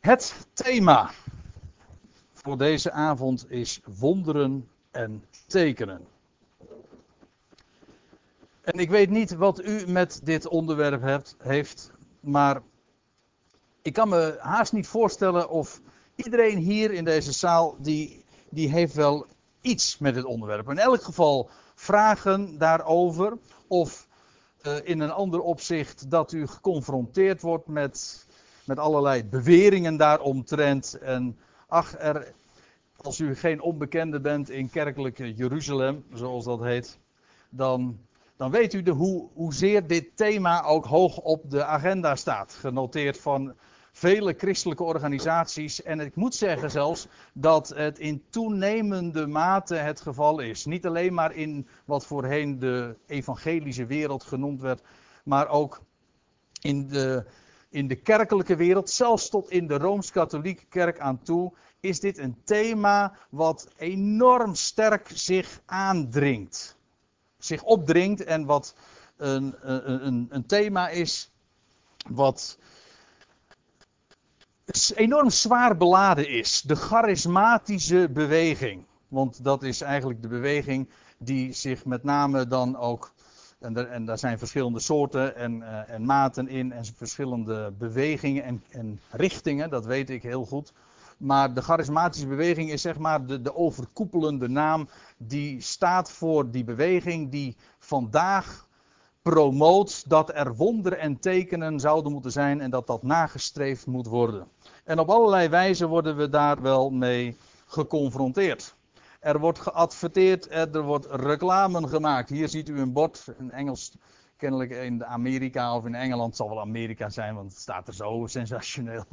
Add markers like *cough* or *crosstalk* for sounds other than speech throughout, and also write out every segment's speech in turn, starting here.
Het thema voor deze avond is wonderen en tekenen. En ik weet niet wat u met dit onderwerp hebt, heeft, maar ik kan me haast niet voorstellen of iedereen hier in deze zaal die, die heeft wel iets met dit onderwerp. In elk geval vragen daarover of uh, in een ander opzicht dat u geconfronteerd wordt met, met allerlei beweringen daaromtrent. En ach, er, als u geen onbekende bent in kerkelijke Jeruzalem, zoals dat heet, dan, dan weet u de, hoe, hoezeer dit thema ook hoog op de agenda staat. Genoteerd van vele christelijke organisaties. En ik moet zeggen zelfs dat het in toenemende mate het geval is. Niet alleen maar in wat voorheen de evangelische wereld genoemd werd, maar ook in de, in de kerkelijke wereld, zelfs tot in de rooms-katholieke kerk aan toe, is dit een thema wat enorm sterk zich aandringt. Zich opdringt en wat een, een, een thema is wat enorm zwaar beladen is. De charismatische beweging. Want dat is eigenlijk de beweging die zich met name dan ook. En, en daar zijn verschillende soorten en, uh, en, maten in. En verschillende bewegingen en, en, richtingen. Dat weet ik heel goed. Maar de charismatische beweging is zeg maar de, de overkoepelende naam. Die staat voor die beweging die vandaag promoot dat er wonderen en tekenen zouden moeten zijn en dat dat nagestreefd moet worden. En op allerlei wijzen worden we daar wel mee geconfronteerd. Er wordt geadverteerd, er wordt reclame gemaakt. Hier ziet u een bord, in Engels, kennelijk in Amerika of in Engeland, zal wel Amerika zijn, want het staat er zo sensationeel.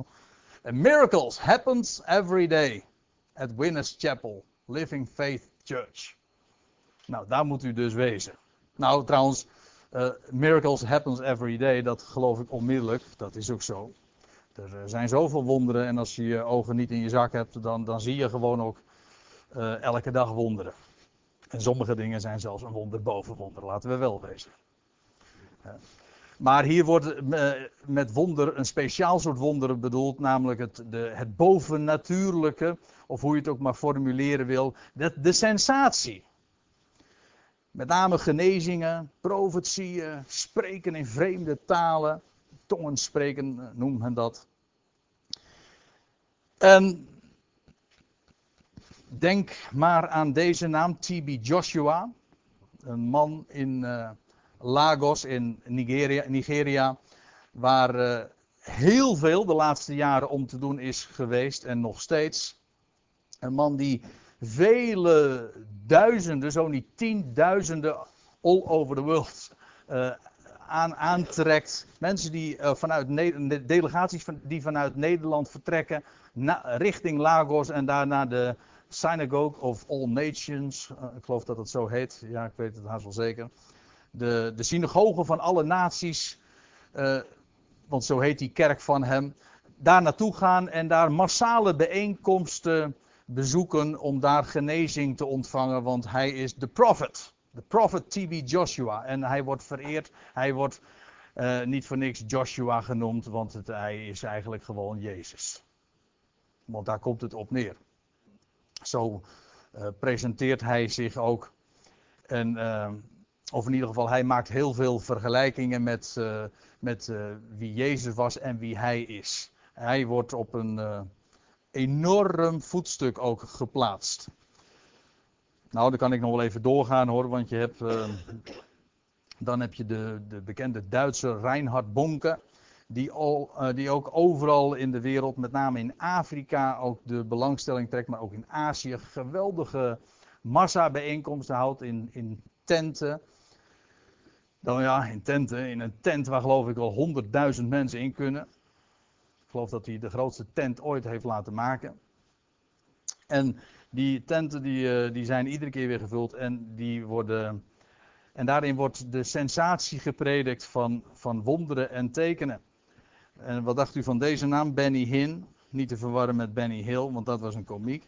miracles happens every day at Winners Chapel, Living Faith Church. Nou, daar moet u dus wezen. Nou, trouwens, uh, miracles happens every day, dat geloof ik onmiddellijk, dat is ook zo. Er eh, zijn zoveel wonderen en als je je ogen niet in je zak hebt, dan, dan zie je gewoon ook uh, elke dag wonderen. En sommige dingen zijn zelfs een wonder boven wonder, laten we wel wezen. Maar hier wordt uh, met wonder een speciaal soort wonderen bedoeld, namelijk het, de, het bovennatuurlijke, of hoe je het ook maar formuleren wil, de, de sensatie. Met name genezingen, profetieën, spreken in vreemde talen, tongen spreken, eh, noemt men dat. En denk maar aan deze naam, TB Joshua. Een man in uh, Lagos in Nigeria, Nigeria waar uh, heel veel de laatste jaren om te doen is geweest en nog steeds. Een man die vele duizenden, zo niet tienduizenden all over the world uh, aan, aantrekt. Mensen die vanuit delegaties van, die vanuit Nederland vertrekken richting Lagos en daarna de Synagogue of All Nations. Uh, ik geloof dat het zo heet. Ja, ik weet het haast wel zeker. De, de synagoge van alle naties. Uh, want zo heet die kerk van hem. Daar naartoe gaan en daar massale bijeenkomsten bezoeken om daar genezing te ontvangen. Want hij is de prophet. De prophet TB Joshua. En hij wordt vereerd. Hij wordt uh, niet voor niks Joshua genoemd, want het, hij is eigenlijk gewoon Jezus. Want daar komt het op neer. Zo uh, presenteert hij zich ook. En, uh, of in ieder geval, hij maakt heel veel vergelijkingen met, met wie Jezus was en wie hij is. Hij wordt op een enorm voetstuk ook geplaatst. Nou, dan kan ik nog wel even doorgaan hoor, want je hebt. Uh, dan heb je de, de bekende Duitse Reinhard Bonke. Die, al, uh, die ook overal in de wereld, met name in Afrika, ook de belangstelling trekt, maar ook in Azië, geweldige massa-bijeenkomsten houdt in, in tenten. Dan ja, in tenten, in een tent waar geloof ik wel honderdduizend mensen in kunnen. Ik geloof dat hij de grootste tent ooit heeft laten maken. En die tenten die, uh, die zijn iedere keer weer gevuld en die worden. En daarin wordt de sensatie gepredikt van, van wonderen en tekenen. En wat dacht u van deze naam? Benny Hinn. Niet te verwarren met Benny Hill, want dat was een komiek.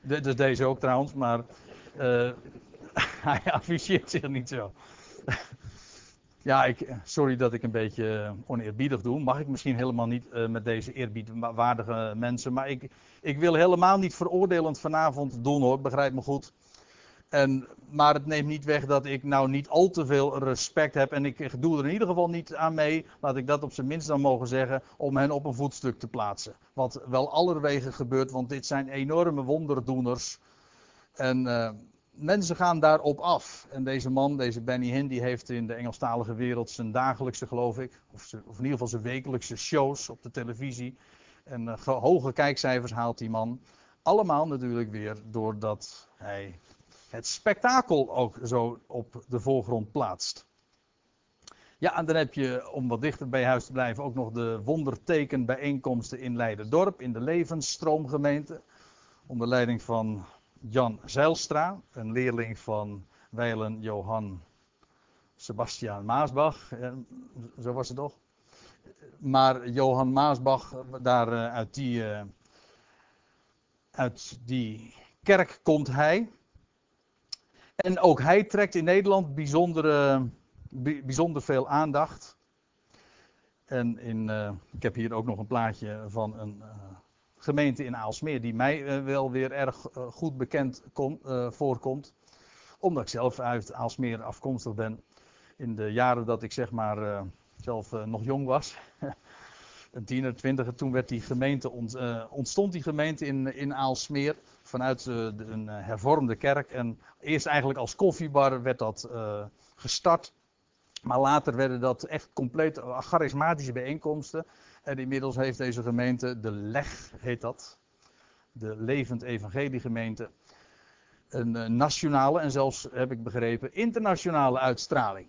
Dit is deze ook trouwens, maar uh, *laughs* hij afficheert zich niet zo. Ja, ik, sorry dat ik een beetje oneerbiedig doe. Mag ik misschien helemaal niet uh, met deze eerbiedwaardige mensen. Maar ik, ik wil helemaal niet veroordelend vanavond doen hoor, begrijp me goed. En, maar het neemt niet weg dat ik nou niet al te veel respect heb. En ik doe er in ieder geval niet aan mee, laat ik dat op zijn minst dan mogen zeggen, om hen op een voetstuk te plaatsen. Wat wel allerwege gebeurt, want dit zijn enorme wonderdoeners. En uh, mensen gaan daarop af. En deze man, deze Benny Hinn, die heeft in de Engelstalige wereld zijn dagelijkse, geloof ik, of, of in ieder geval zijn wekelijkse shows op de televisie. En uh, hoge kijkcijfers haalt die man. Allemaal natuurlijk weer doordat hij het spektakel ook zo op de voorgrond plaatst. Ja, en dan heb je, om wat dichter bij huis te blijven, ook nog de wondertekenbijeenkomsten in Leiderdorp, in de Levensstroomgemeente. Onder leiding van Jan Zeilstra, een leerling van wijlen Johan Sebastian Maasbach. Zo was het toch? Maar Johan Maasbach, daar eh, uit die, eh, uit die kerk komt hij. En ook hij trekt in Nederland bijzonder, bijzonder veel aandacht. En in, uh, ik heb hier ook nog een plaatje van een uh, gemeente in Aalsmeer, die mij uh, wel weer erg goed bekend kom, voorkomt. Omdat ik zelf uit Aalsmeer afkomstig ben. In de jaren dat ik zeg maar zelf nog jong was. *laughs* een tiener, twintiger, toen werd die gemeente ont, ontstond die gemeente in, in Aalsmeer vanuit uh, een uh, hervormde kerk. En eerst eigenlijk als koffiebar werd dat uh, gestart. Maar later werden dat echt compleet charismatische bijeenkomsten. En inmiddels heeft deze gemeente, de LEG heet dat, de Levend Evangelie Gemeente, een nationale en zelfs, heb ik begrepen, internationale uitstraling.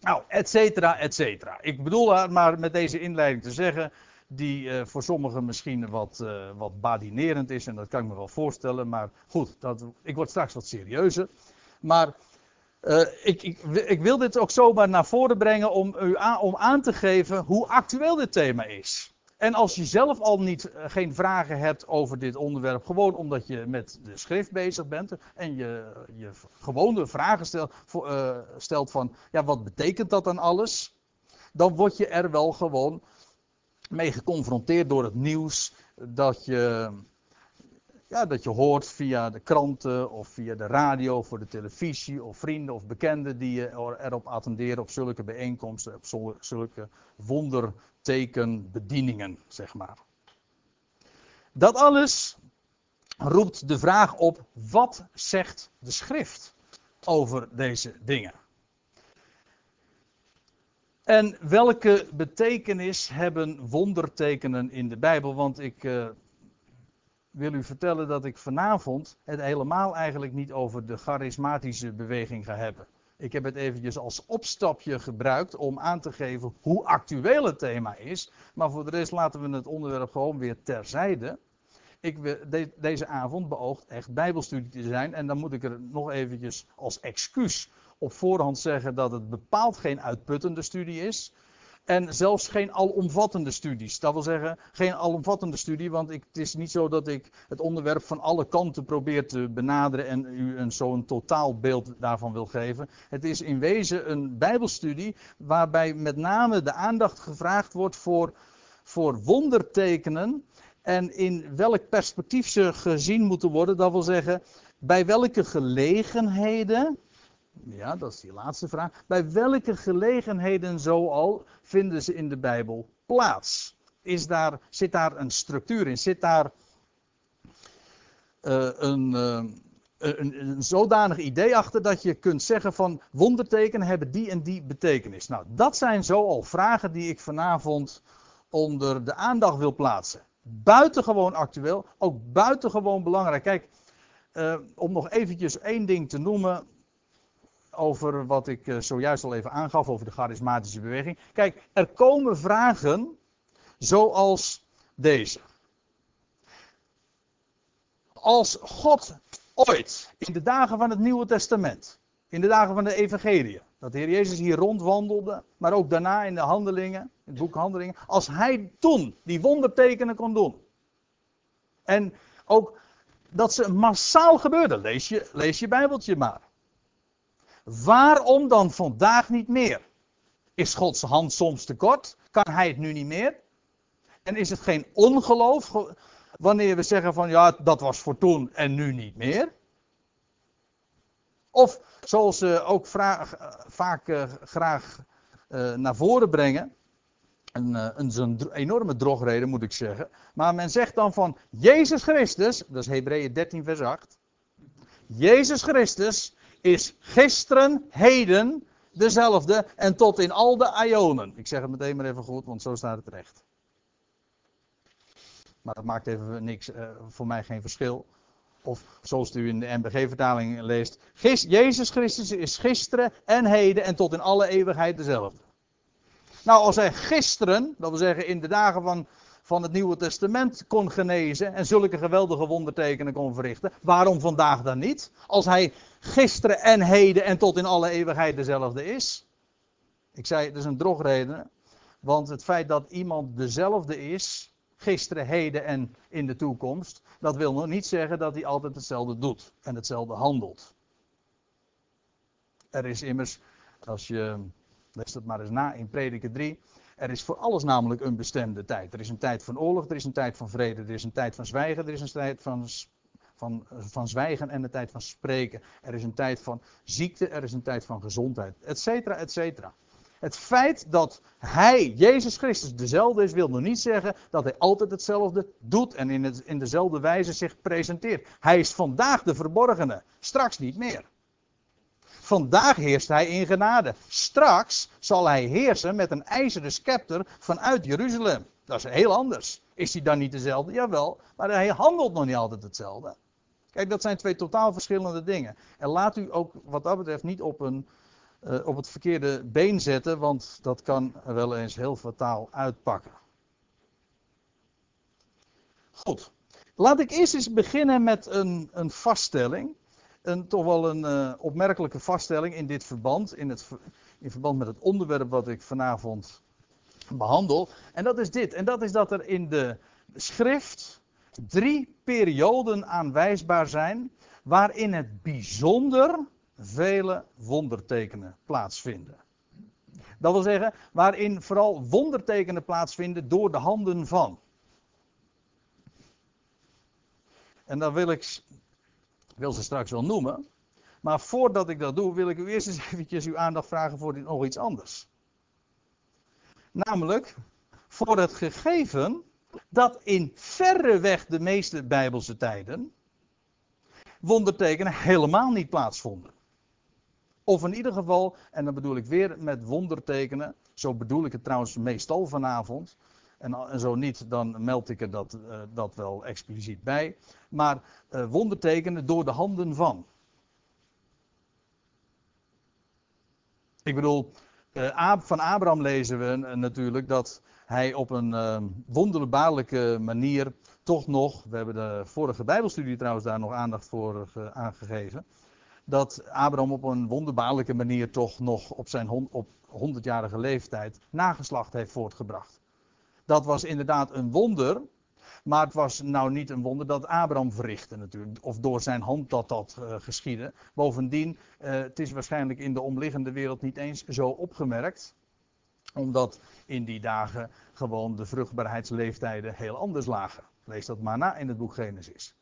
Nou, et cetera, et cetera. Ik bedoel maar met deze inleiding te zeggen die uh, voor sommigen misschien wat, uh, wat badinerend is. En dat kan ik me wel voorstellen. Maar goed, dat, ik word straks wat serieuzer. Maar uh, ik, ik, ik, wil dit ook zomaar naar voren brengen om, u aan, om aan te geven hoe actueel dit thema is. En als je zelf al niet, geen vragen hebt over dit onderwerp, gewoon omdat je met de schrift bezig bent en je, je gewone vragen stelt, stelt van, ja, wat betekent dat dan alles? Dan word je er wel gewoon mee geconfronteerd door het nieuws dat je, ja, dat je hoort via de kranten of via de radio voor de televisie of vrienden of bekenden die je erop attenderen op zulke bijeenkomsten, op zulke wondertekenbedieningen, zeg maar. Dat alles roept de vraag op: wat zegt de schrift over deze dingen? En welke betekenis hebben wondertekenen in de Bijbel? Want ik uh, wil u vertellen dat ik vanavond het helemaal eigenlijk niet over de charismatische beweging ga hebben. Ik heb het eventjes als opstapje gebruikt om aan te geven hoe actueel het thema is. Maar voor de rest laten we het onderwerp gewoon weer terzijde. Ik, de, deze avond beoogt echt bijbelstudie te zijn. En dan moet ik er nog eventjes als excuus op voorhand zeggen dat het bepaald geen uitputtende studie is. En zelfs geen alomvattende studies. Dat wil zeggen, geen alomvattende studie, want ik, het is niet zo dat ik het onderwerp van alle kanten probeer te benaderen en u een, zo'n totaalbeeld daarvan wil geven. Het is in wezen een Bijbelstudie waarbij met name de aandacht gevraagd wordt voor, voor wondertekenen. En in welk perspectief ze gezien moeten worden. Dat wil zeggen, bij welke gelegenheden ja, dat is die laatste vraag. Bij welke gelegenheden zoal vinden ze in de Bijbel plaats? Is daar, zit daar een structuur in? Zit daar uh, een, uh, een, een, zodanig idee achter dat je kunt zeggen van wondertekenen hebben die en die betekenis? Nou, dat zijn zoal vragen die ik vanavond onder de aandacht wil plaatsen. Buitengewoon actueel, ook buitengewoon belangrijk. Kijk, uh, om nog eventjes één ding te noemen over wat ik eh, zojuist al even aangaf over de charismatische beweging. Kijk, er komen vragen zoals deze. Als God ooit in de dagen van het Nieuwe Testament, in de dagen van de Evangelie, dat de Heer Jezus hier rondwandelde, maar ook daarna in de handelingen, in het boek Handelingen, als hij toen die wondertekenen kon doen. En ook dat ze massaal gebeurden, lees je, lees je Bijbeltje maar. Waarom dan vandaag niet meer? Is Gods hand soms te kort? Kan hij het nu niet meer? En is het geen ongeloof wanneer we zeggen van ja, dat was voor toen en nu niet meer? Of zoals ze ook vaak uh, graag uh, naar voren brengen, een, een, een, enorme drogreden moet ik zeggen, maar men zegt dan van Jezus Christus, dat is Hebreeën 13 vers 8, Jezus Christus is gisteren, heden dezelfde en tot in al de ionen. Ik zeg het meteen maar even goed, want zo staat het recht. Maar dat maakt even niks, uh, voor mij geen verschil. Of zoals u in de MBG-vertaling leest. Jezus Christus is gisteren en heden en tot in alle eeuwigheid dezelfde. Nou, als hij gisteren, dat wil zeggen in de dagen van, van het Nieuwe Testament, kon genezen en zulke geweldige wondertekenen kon verrichten, waarom vandaag dan niet? Als hij gisteren en heden en tot in alle eeuwigheid dezelfde is. Ik zei, het is een drogreden, want het feit dat iemand dezelfde is, gisteren, heden en in de toekomst, dat wil nog niet zeggen dat hij altijd hetzelfde doet en hetzelfde handelt. Er is immers, als je leest het maar eens na in Prediker 3, er is voor alles namelijk een bestemde tijd. Er is een tijd van oorlog, er is een tijd van vrede, er is een tijd van zwijgen, er is een tijd van, van, van zwijgen en een tijd van spreken. Er is een tijd van ziekte, er is een tijd van gezondheid, et cetera, et cetera. Het feit dat hij, Jezus Christus, dezelfde is, wil nog niet zeggen dat hij altijd hetzelfde doet en in, het, in dezelfde wijze zich presenteert. Hij is vandaag de verborgene, straks niet meer. Vandaag heerst hij in genade. Straks zal hij heersen met een ijzeren scepter vanuit Jeruzalem. Dat is heel anders. Is hij dan niet dezelfde? Jawel, maar hij handelt nog niet altijd hetzelfde. Kijk, dat zijn twee totaal verschillende dingen. En laat u ook wat dat betreft niet op, een, uh, op het verkeerde been zetten, want dat kan wel eens heel fataal uitpakken. Goed, laat ik eerst eens beginnen met een, een vaststelling een, toch wel een uh, opmerkelijke vaststelling in dit verband, in, het, in verband met het onderwerp wat ik vanavond behandel. En dat is dit, en dat is dat er in de schrift drie perioden aanwijsbaar zijn waarin het bijzonder vele wondertekenen plaatsvinden. Dat wil zeggen, waarin vooral wondertekenen plaatsvinden door de handen van. En dan wil ik wil ze straks wel noemen. Maar voordat ik dat doe, wil ik u eerst eens *laughs* eventjes uw aandacht vragen voor nog iets anders. Namelijk voor het gegeven dat in verreweg de meeste Bijbelse tijden wondertekenen helemaal niet plaatsvonden. Of in ieder geval, en dan bedoel ik weer met wondertekenen, zo bedoel ik het trouwens meestal vanavond, en, zo niet, dan meld ik er dat, uh, dat wel expliciet bij. Maar uh, wondertekenen door de handen van. Ik bedoel, uh, van Abraham lezen we natuurlijk dat hij op een wonderbaarlijke manier toch nog, we hebben de vorige Bijbelstudie trouwens daar nog aandacht voor aangegeven, dat Abraham op een wonderbaarlijke manier toch nog op zijn op 100-jarige leeftijd nageslacht heeft voortgebracht. Dat was inderdaad een wonder. Maar het was nou niet een wonder dat Abraham verrichtte natuurlijk. Of door zijn hand dat dat uh, geschiedde. Bovendien, uh, het is waarschijnlijk in de omliggende wereld niet eens zo opgemerkt. Omdat in die dagen gewoon de vruchtbaarheidsleeftijden heel anders lagen. Lees dat maar na in het boek Genesis.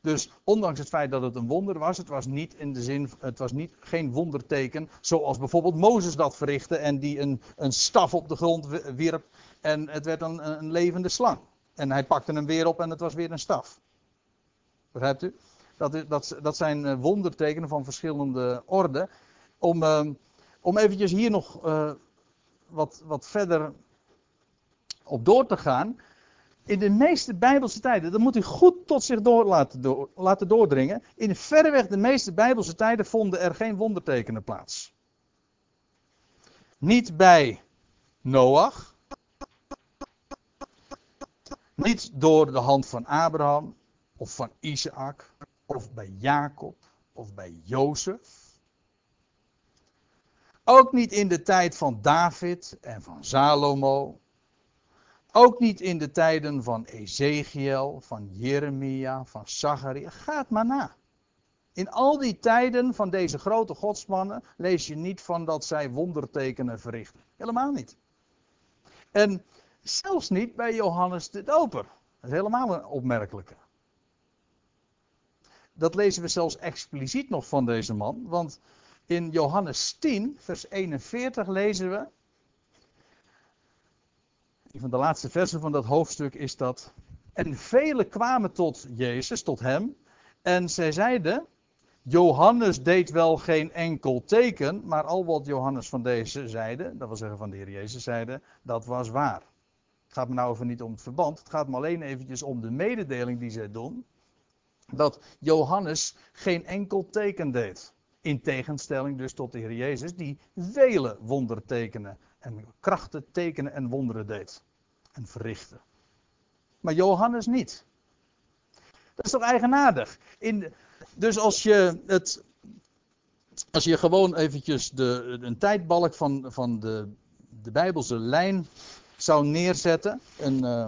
Dus ondanks het feit dat het een wonder was, het was niet in de zin, het was niet, geen wonderteken zoals bijvoorbeeld Mozes dat verrichtte en die een, een staf op de grond wierp en het werd een, een levende slang. En hij pakte hem weer op en het was weer een staf. Begrijpt u? Dat, is, dat, dat zijn eh, wondertekenen van verschillende orde. Om, uh, om eventjes hier nog uh, wat, wat verder op door te gaan in de meeste Bijbelse tijden, dat moet u goed tot zich door laten, door, laten doordringen. In verreweg de meeste Bijbelse tijden vonden er geen wondertekenen plaats. Niet bij Noach. Niet door de hand van Abraham of van Isaac of bij Jacob of bij Jozef. Ook niet in de tijd van David en van Salomo ook niet in de tijden van Ezekiel, van Jeremia, van Zacharia. Ga het maar na. In al die tijden van deze grote godsmannen lees je niet van dat zij wondertekenen verrichten. Helemaal niet. En zelfs niet bij Johannes de Doper. Dat is helemaal een opmerkelijke. Dat lezen we zelfs expliciet nog van deze man. Want in Johannes 10, vers 41 lezen we. Een van de laatste versen van dat hoofdstuk is dat. En velen kwamen tot Jezus, tot hem. En zij zeiden. Johannes deed wel geen enkel teken, maar al wat Johannes van deze zeide, dat wil zeggen van de Heer Jezus zeide, dat was waar. Het gaat me nou over niet om het verband, het gaat me alleen eventjes om de mededeling die zij doen, dat Johannes geen enkel teken deed. In tegenstelling dus tot de Heer Jezus, die vele wondertekenen en krachten, tekenen en wonderen deed en verrichtte. Maar Johannes niet. Dat is toch eigenaardig? In, dus als je het. Als je gewoon eventjes de, een tijdbalk van, van de, de Bijbelse lijn zou neerzetten. En, uh,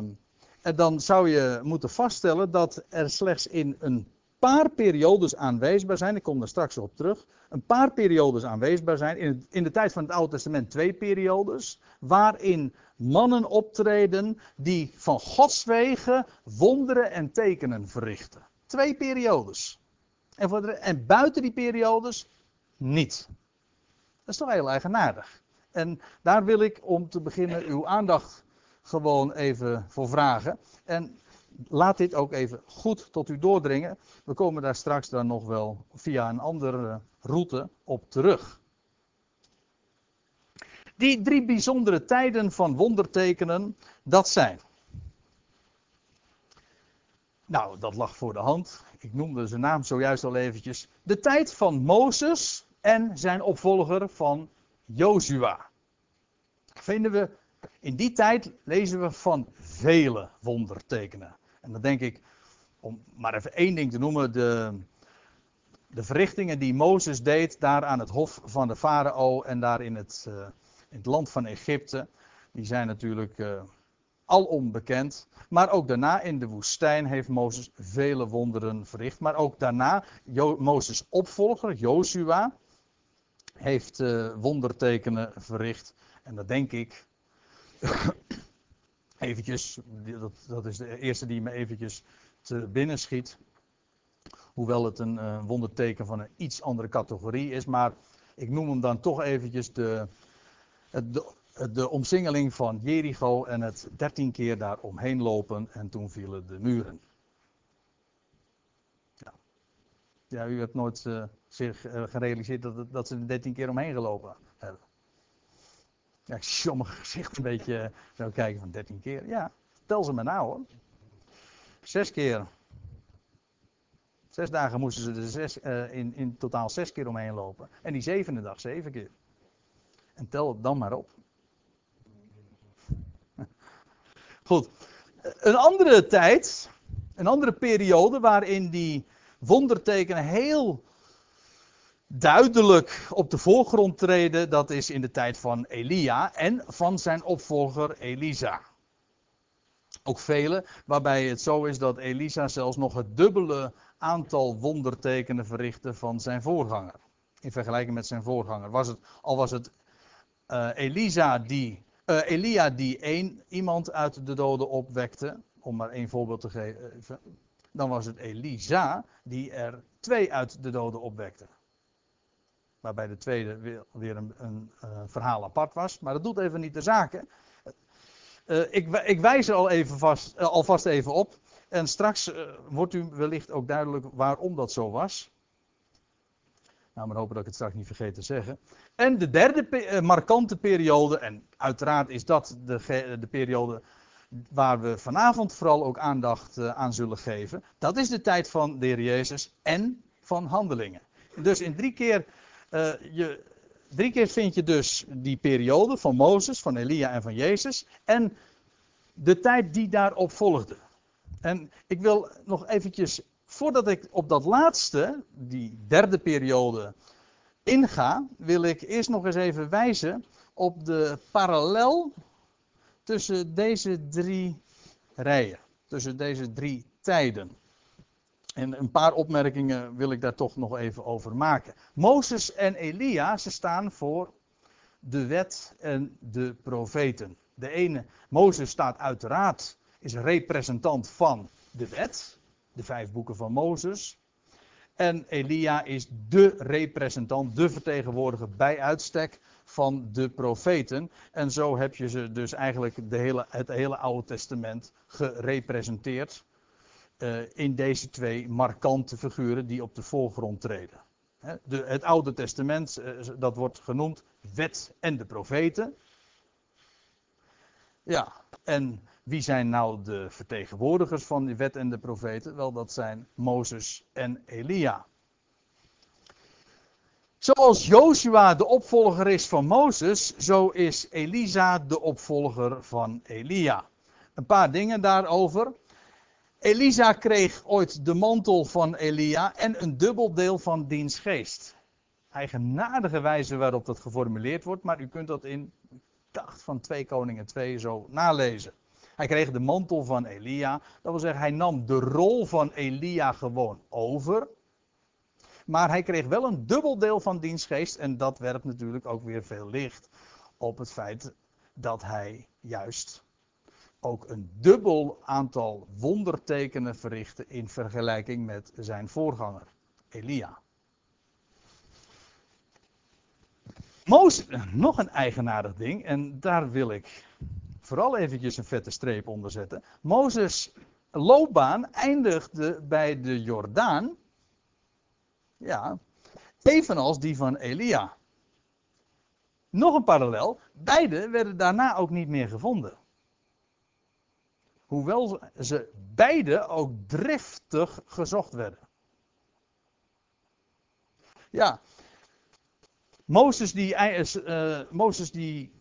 en dan zou je moeten vaststellen dat er slechts in een paar periodes aanwezig zijn. Ik kom daar straks op terug. Een paar periodes aanwezig zijn. In, in de tijd van het Oude Testament twee periodes. Waarin mannen optreden die van Gods wegen wonderen en tekenen verrichten. Twee periodes. En, voor en buiten die periodes niet. Dat is toch heel eigenaardig. En daar wil ik om te beginnen uw aandacht gewoon even voor vragen. En laat dit ook even goed tot u doordringen. We komen daar straks dan nog wel via een andere route op terug. Die drie bijzondere tijden van wondertekenen, dat zijn. Nou, dat lag voor de hand. Ik noemde zijn naam zojuist al eventjes. De tijd van Mozes en zijn opvolger van Jozua. Vinden we, in die tijd lezen we van vele wondertekenen. En dan denk ik, om maar even één ding te noemen, de, de verrichtingen die Mozes deed daar aan het hof van de farao en daar in het, uh, in het land van Egypte, die zijn natuurlijk uh, alom bekend. Maar ook daarna in de woestijn heeft Mozes vele wonderen verricht. Maar ook daarna, jo Mozes opvolger, Jozua, heeft uh, wondertekenen verricht. En dat denk ik, eventjes, dat, dat is de eerste die me eventjes te binnen schiet. Hoewel het een uh, wonderteken van een iets andere categorie is. Maar ik noem hem dan toch eventjes de, de, de omsingeling van Jericho en het dertien keer daar omheen lopen en toen vielen de muren. Ja, ja u hebt nooit uh, zich uh, gerealiseerd dat, dat ze er dertien keer omheen gelopen hebben. Ja, ik zie gezichten een beetje zo kijken van dertien keer. Ja, tel ze maar nou hoor. Zes keer. Zes dagen moesten ze er zes, uh, in, in totaal zes keer omheen lopen. En die zevende dag zeven keer. En tel het dan maar op. *laughs* Goed. Een andere tijd, een andere periode waarin die wondertekenen heel duidelijk op de voorgrond treden, dat is in de tijd van Elia en van zijn opvolger Elisa. Ook vele, waarbij het zo is dat Elisa zelfs nog het dubbele aantal wondertekenen verrichtte van zijn voorganger. In vergelijking met zijn voorganger. Was het, al was het uh, Elisa die uh, Elia die één iemand uit de doden opwekte, om maar één voorbeeld te geven, dan was het Elisa die er twee uit de doden opwekte. Waarbij de tweede weer, een, een uh, verhaal apart was, maar dat doet even niet de zaken. Uh, ik, ik, wijs er al even vast, alvast even op. En straks wordt u wellicht ook duidelijk waarom dat zo was. Nou, maar hopen dat ik het straks niet vergeet te zeggen. En de derde markante periode, en uiteraard is dat de, de, periode waar we vanavond vooral ook aandacht aan zullen geven. Dat is de tijd van de Jezus en van handelingen. Dus in drie keer, uh, je, drie keer vind je dus die periode van Mozes, van Elia en van Jezus. En de tijd die daarop volgde. En ik wil nog eventjes voordat ik op dat laatste, die derde periode, inga, wil ik eerst nog eens even wijzen op de parallel tussen deze drie rijen, tussen deze drie tijden. En een paar opmerkingen wil ik daar toch nog even over maken. Mozes en Elia, ze staan voor de wet en de profeten. De ene, Mozes staat uiteraard, is representant van de wet, de vijf boeken van Mozes. En Elia is de representant, de vertegenwoordiger bij uitstek van de profeten. En zo heb je ze dus eigenlijk de hele, het hele Oude Testament gerepresenteerd. Uh, in deze twee markante figuren die op de voorgrond treden. De, het Oude Testament, uh, dat wordt genoemd wet en de profeten. Ja, en wie zijn nou de vertegenwoordigers van die wet en de profeten? Wel, dat zijn Mozes en Elia. Zoals Joshua de opvolger is van Mozes, zo is Elisa de opvolger van Elia. Een paar dingen daarover. Elisa kreeg ooit de mantel van Elia en een dubbel deel van diens geest. Eigenaardige wijze waarop dat geformuleerd wordt, maar u kunt dat in, dacht van 2 Koningen 2 zo nalezen. Hij kreeg de mantel van Elia, dat wil zeggen hij nam de rol van Elia gewoon over. Maar hij kreeg wel een dubbel deel van diens geest en dat werpt natuurlijk ook weer veel licht op het feit dat hij juist ook een dubbel aantal wondertekenen verrichtte in vergelijking met zijn voorganger, Elia. Mozes, nog een eigenaardig ding, en daar wil ik vooral eventjes een vette streep onder zetten. Mozes' loopbaan eindigde bij de Jordaan, ja, evenals die van Elia. Nog een parallel, beide werden daarna ook niet meer gevonden. Hoewel ze beide ook driftig gezocht werden. Ja, Mozes die, uh, Mozes die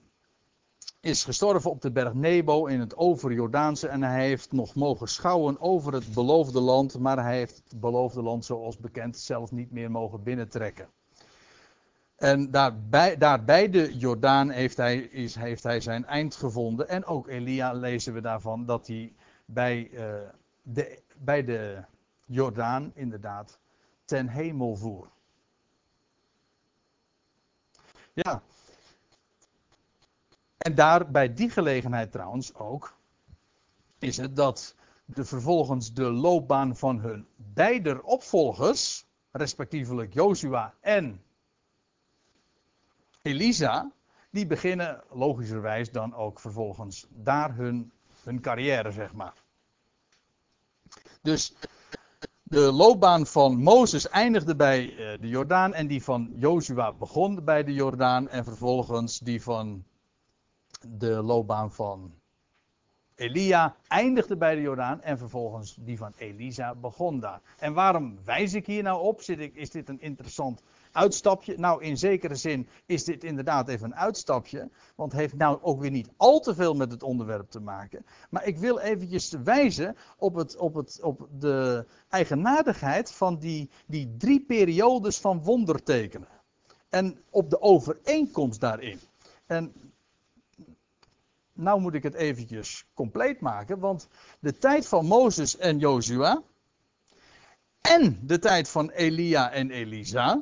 is gestorven op de berg Nebo in het overjordaanse en hij heeft nog mogen schouwen over het beloofde land, maar hij heeft het beloofde land zoals bekend zelf niet meer mogen binnentrekken. En daarbij, daar bij de Jordaan heeft hij, is, heeft hij zijn eind gevonden. En ook Elia lezen we daarvan dat hij bij, uh, de, bij de Jordaan inderdaad ten hemel voer. Ja. En daar bij die gelegenheid trouwens ook is het dat de vervolgens de loopbaan van hun beide opvolgers, respectievelijk Joshua en Elisa, die beginnen logischerwijs dan ook vervolgens daar hun, hun carrière, zeg maar. Dus de loopbaan van Mozes eindigde bij eh, de Jordaan en die van Joshua begon bij de Jordaan en vervolgens die van de loopbaan van Elia eindigde bij de Jordaan en vervolgens die van Elisa begon daar. En waarom wijs ik hier nou op? Zit ik, is dit een interessant uitstapje? Nou, in zekere zin is dit inderdaad even een uitstapje, want het heeft nou ook weer niet al te veel met het onderwerp te maken. Maar ik wil eventjes wijzen op, het, op, het, op de eigenaardigheid van die, die drie periodes van wondertekenen. En op de overeenkomst daarin. En nou moet ik het eventjes compleet maken, want de tijd van Mozes en Jozua en de tijd van Elia en Elisa,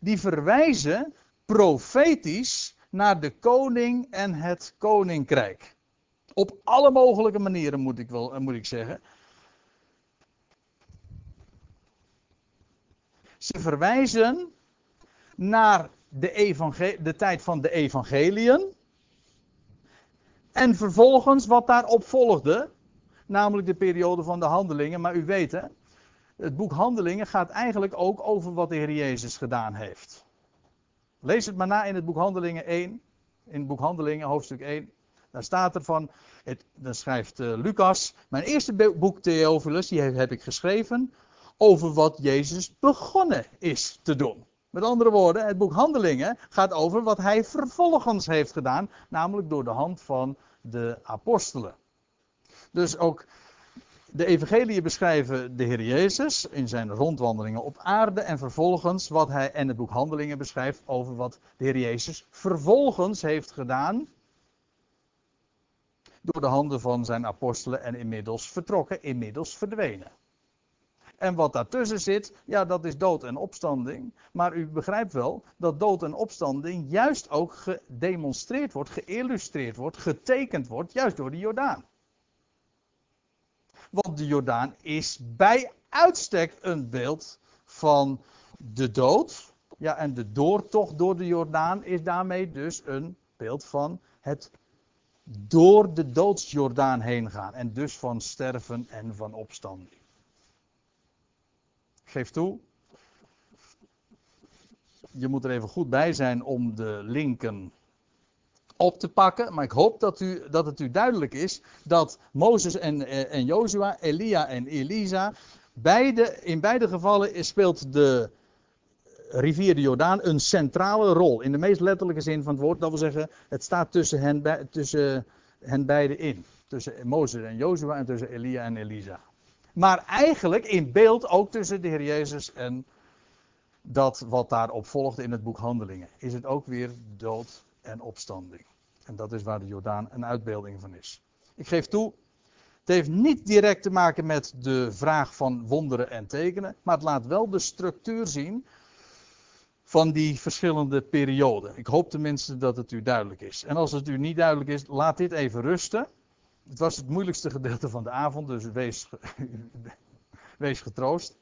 die verwijzen profetisch naar de koning en het koninkrijk. Op alle mogelijke manieren moet ik, wel, moet ik zeggen. Ze verwijzen naar de, de tijd van de evangeliën en vervolgens wat daarop volgde, namelijk de periode van de handelingen. Maar u weet hè, het boek Handelingen gaat eigenlijk ook over wat de Heer Jezus gedaan heeft. Lees het maar na in het boek Handelingen 1. In het boek Handelingen, hoofdstuk 1. Daar staat er van, het, dan schrijft uh, Lucas, mijn eerste boek Theophilus, die heb, heb ik geschreven over wat Jezus begonnen is te doen. Met andere woorden, het boek Handelingen gaat over wat hij vervolgens heeft gedaan, namelijk door de hand van de apostelen. Dus ook de evangeliën beschrijven de Heer Jezus in zijn rondwandelingen op aarde en vervolgens wat hij en het boek Handelingen beschrijft over wat de Heer Jezus vervolgens heeft gedaan door de handen van zijn apostelen en inmiddels vertrokken, inmiddels verdwenen. En wat daartussen zit, ja, dat is dood en opstanding. Maar u begrijpt wel dat dood en opstanding juist ook gedemonstreerd wordt, geïllustreerd wordt, getekend wordt, juist door de Jordaan. Want de Jordaan is bij uitstek een beeld van de dood. Ja, en de doortocht door de Jordaan is daarmee dus een beeld van het door de doodsjordaan heen gaan. En dus van sterven en van opstanding. Geef toe. Je moet er even goed bij zijn om de linken op te pakken. Maar ik hoop dat, u, dat het u duidelijk is dat Mozes en, eh, en Jozua, Elia en Elisa, beide, in beide gevallen speelt de rivier de Jordaan een centrale rol. In de meest letterlijke zin van het woord. Dat wil zeggen, het staat tussen hen, tussen hen beiden in. Tussen Mozes en Jozua en tussen Elia en Elisa. Maar eigenlijk in beeld ook tussen de Heer Jezus en dat wat daarop volgde in het boek Handelingen. Is het ook weer dood en opstanding. En dat is waar de Jordaan een uitbeelding van is. Ik geef toe, het heeft niet direct te maken met de vraag van wonderen en tekenen, maar het laat wel de structuur zien van die verschillende perioden. Ik hoop tenminste dat het u duidelijk is. En als het u niet duidelijk is, laat dit even rusten. Het was het moeilijkste gedeelte van de avond, dus wees, *laughs* wees getroost.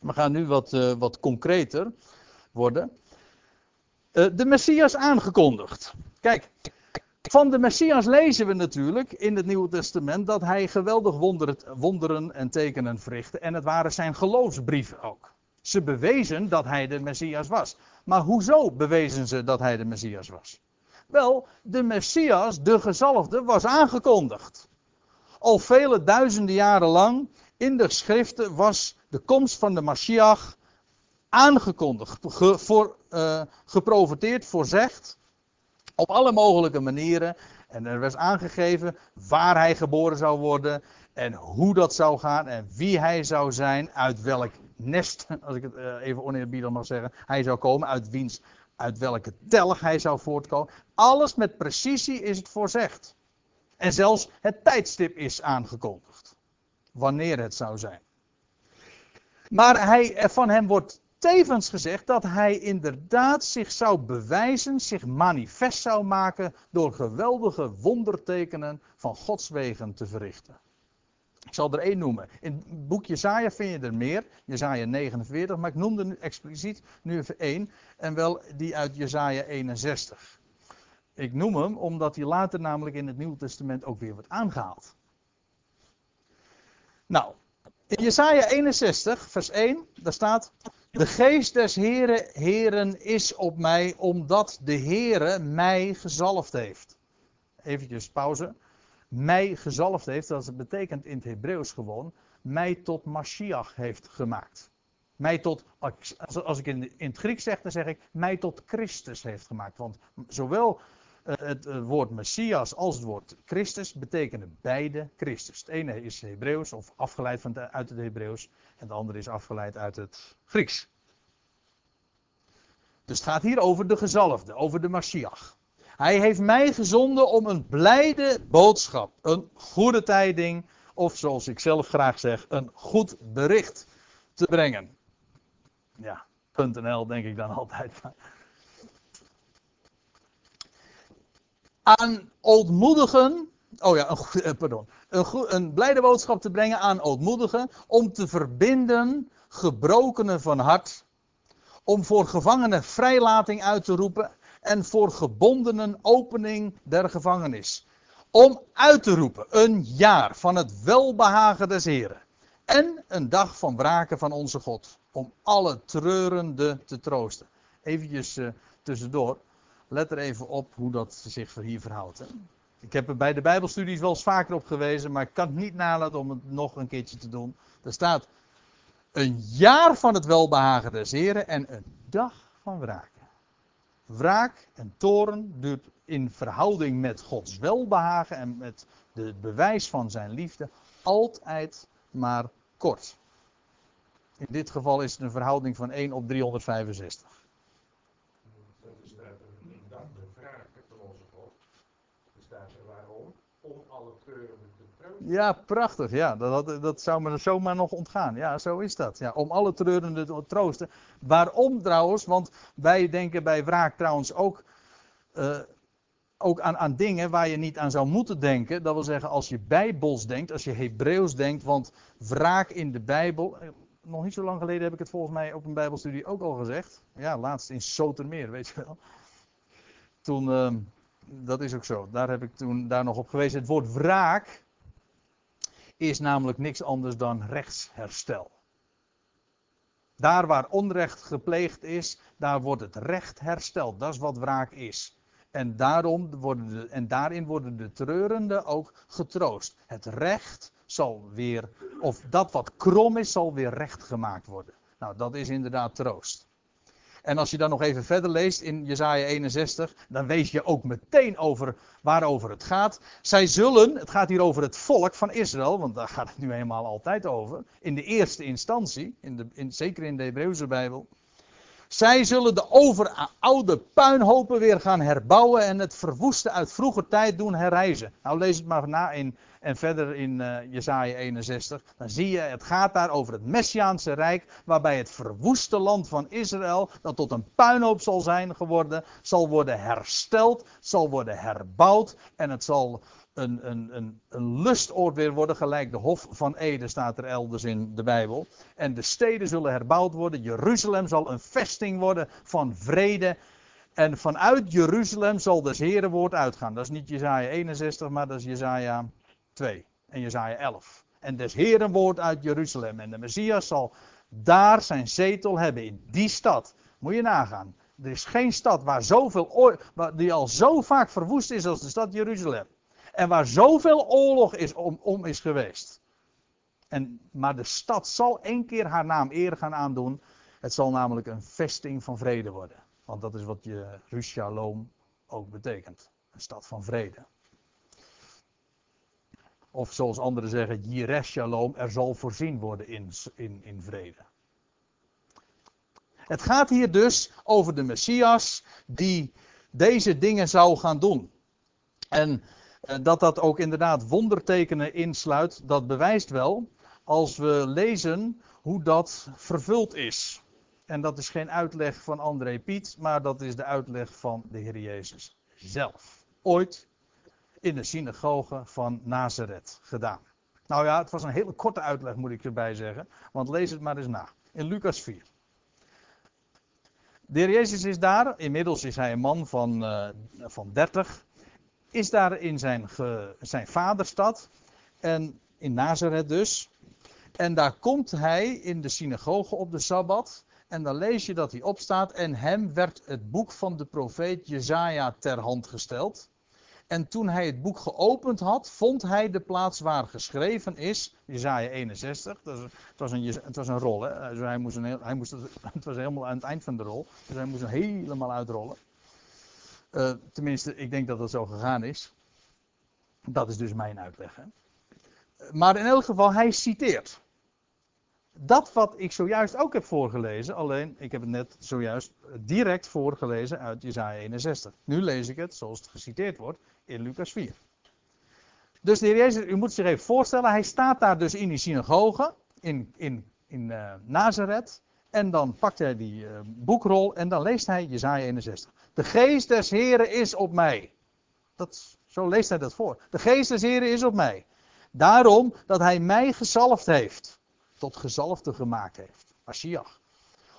We gaan nu wat, uh, wat concreter worden. Uh, de Messias aangekondigd. Kijk, van de Messias lezen we natuurlijk in het Nieuwe Testament dat hij geweldig wonderen, wonderen en tekenen verrichtte. En het waren zijn geloofsbrieven ook. Ze bewezen dat hij de Messias was. Maar hoezo bewezen ze dat hij de Messias was? Wel, de Messias, de gezalfde, was aangekondigd. Al vele duizenden jaren lang in de schriften was de komst van de Mashiach aangekondigd, ge, voor, uh, geprofeteerd, voorzegd. Op alle mogelijke manieren. En er was aangegeven waar hij geboren zou worden. En hoe dat zou gaan. En wie hij zou zijn. Uit welk nest, als ik het uh, even oneerbiedig mag zeggen. Hij zou komen. Uit wiens, uit welke telg hij zou voortkomen. Alles met precisie is het voorzegd. En zelfs het tijdstip is aangekondigd. Wanneer het zou zijn. Maar hij, van hem wordt tevens gezegd dat hij inderdaad zich zou bewijzen, zich manifest zou maken door geweldige wondertekenen van Gods wegen te verrichten. Ik zal er één noemen. In het boek Jezaja vind je er meer, Jezaja 49, maar ik noemde nu expliciet nu even één, en wel die uit Jezaja 61. Ik noem hem omdat hij later namelijk in het Nieuwe Testament ook weer wordt aangehaald. Nou, in Jesaja 61, vers 1, daar staat: De geest des Heren, Heren is op mij, omdat de Heere mij gezalfd heeft. Eventjes pauze. Mij gezalfd heeft, dat betekent in het Hebreeuws gewoon, mij tot Mashiach heeft gemaakt. Mij tot, als ik in het Grieks zeg, dan zeg ik, mij tot Christus heeft gemaakt. Want zowel het eh, woord Messias als het woord Christus betekenen beide Christus. Het ene is Hebreeuws of afgeleid van uit het Hebreeuws en het andere is afgeleid uit het Grieks. Dus het gaat hier over de gezalfde, over de Mashiach. Hij heeft mij gezonden om een blijde boodschap, een goede tijding, of zoals ik zelf graag zeg, een goed bericht te brengen. Ja, .nl denk ik dan *laughs* altijd aan ootmoedigen. Oh ja, een, eh, pardon. Een, een blijde boodschap te brengen aan ootmoedigen. Om te verbinden gebrokenen van hart. Om voor gevangenen vrijlating uit te roepen. En voor gebondenen opening der gevangenis. Om uit te roepen een jaar van het welbehagen des Heren. En een dag van braken van onze God. Om alle treurenden te troosten. Eventjes uh, tussendoor. Let er even op hoe dat zich hier verhoudt. Hè. Ik heb er bij de Bijbelstudies wel eens vaker op gewezen, maar ik kan het niet nalaten om het nog een keertje te doen. Er staat een jaar van het welbehagen des Heren en een dag van wraak. Wraak en toren duurt in verhouding met Gods welbehagen en met het bewijs van zijn liefde altijd maar kort. In dit geval is het een verhouding van 1 op 365. Ja, prachtig. Ja, dat, dat, zou me zomaar nog ontgaan. Ja, zo is dat. Ja, om alle treurenden te troosten. Waarom trouwens? Want wij denken bij wraak trouwens ook, uh, ook aan, aan dingen waar je niet aan zou moeten denken. Dat wil zeggen, als je bijbels denkt, als je Hebreeuws denkt. Want wraak in de Bijbel. Eh, nog niet zo lang geleden heb ik het volgens mij op een Bijbelstudie ook al gezegd. Ja, laatst in Sotermeer, weet je wel. Toen. Uh, dat is ook zo. Daar heb ik toen daar nog op gewezen. Het woord wraak is namelijk niks anders dan rechtsherstel. Daar waar onrecht gepleegd is, daar wordt het recht hersteld. Dat is wat wraak is. En, daarom worden de, en daarin worden de treurenden ook getroost. Het recht zal weer, of dat wat krom is, zal weer recht gemaakt worden. Nou, dat is inderdaad troost. En als je dan nog even verder leest in Jesaja 61, dan weet je ook meteen over waarover het gaat. Zij zullen, het gaat hier over het volk van Israël, want daar gaat het nu eenmaal altijd over. In de eerste instantie, in de, in, zeker in de Hebreeuwse Bijbel. Zij zullen de overoude puinhopen weer gaan herbouwen en het verwoeste uit vroeger tijd doen herrijzen. Nou lees het maar na in, en verder in uh, Jesaja 61. Dan zie je, het gaat daar over het Messiaanse Rijk, waarbij het verwoeste land van Israël, dat tot een puinhoop zal zijn geworden, zal worden hersteld, zal worden herbouwd en het zal een, een, lustoord weer worden, gelijk de Hof van Ede staat er elders in de Bijbel. En de steden zullen herbouwd worden. Jeruzalem zal een vesting worden van vrede. En vanuit Jeruzalem zal dus Herenwoord uitgaan. Dat is niet Jezaja 61, maar dat is Jezaja 2 en Jezaja 11. En des Herenwoord uit Jeruzalem. En de Messias zal daar zijn zetel hebben, in die stad. Moet je nagaan. Er is geen stad waar zoveel, die al zo vaak verwoest is als de stad Jeruzalem. En waar zoveel oorlog is om, om is geweest. En, maar de stad zal één keer haar naam eer gaan aandoen. Het zal namelijk een vesting van vrede worden. Want dat is wat je Shalom ook betekent. Een stad van vrede. Of zoals anderen zeggen, Shalom, er zal voorzien worden in, in, in vrede. Het gaat hier dus over de Messias die deze dingen zou gaan doen. En dat dat ook inderdaad wondertekenen insluit, dat bewijst wel als we lezen hoe dat vervuld is. En dat is geen uitleg van André Piet, maar dat is de uitleg van de Heer Jezus zelf. Ooit in de synagoge van Nazareth gedaan. Nou ja, het was een hele korte uitleg moet ik erbij zeggen, want lees het maar eens na. In Lucas 4. De Heer Jezus is daar, inmiddels is hij een man van, uh, van 30 is daar in zijn, zijn vaderstad. En in Nazareth dus. En daar komt hij in de synagoge op de Sabbat. En dan lees je dat hij opstaat. En hem werd het boek van de profeet Jezaja ter hand gesteld. En toen hij het boek geopend had, vond hij de plaats waar geschreven is, Jezaja 61. Dat het, was een, het was een rol, hè? Dus hij moest een, hij moest, het was helemaal aan het eind van de rol. Dus hij moest hem helemaal uitrollen. Uh, tenminste, ik denk dat dat zo gegaan is. Dat is dus mijn uitleg. Hè. Maar in elk geval, hij citeert. Dat wat ik zojuist ook heb voorgelezen, alleen ik heb het net zojuist direct voorgelezen uit Jesaja 61. Nu lees ik het zoals het geciteerd wordt in Lucas 4. Dus de Heer Jezus, u moet zich even voorstellen, hij staat daar dus in die synagoge in, in, in uh, Nazareth. En dan pakt hij die boekrol en dan leest hij Jesaja 61. De geest des Heren is op mij. Dat, zo leest hij dat voor. De geest des Heren is op mij. Daarom dat hij mij gezalfd heeft. Tot gezalfde gemaakt heeft. Mashiach.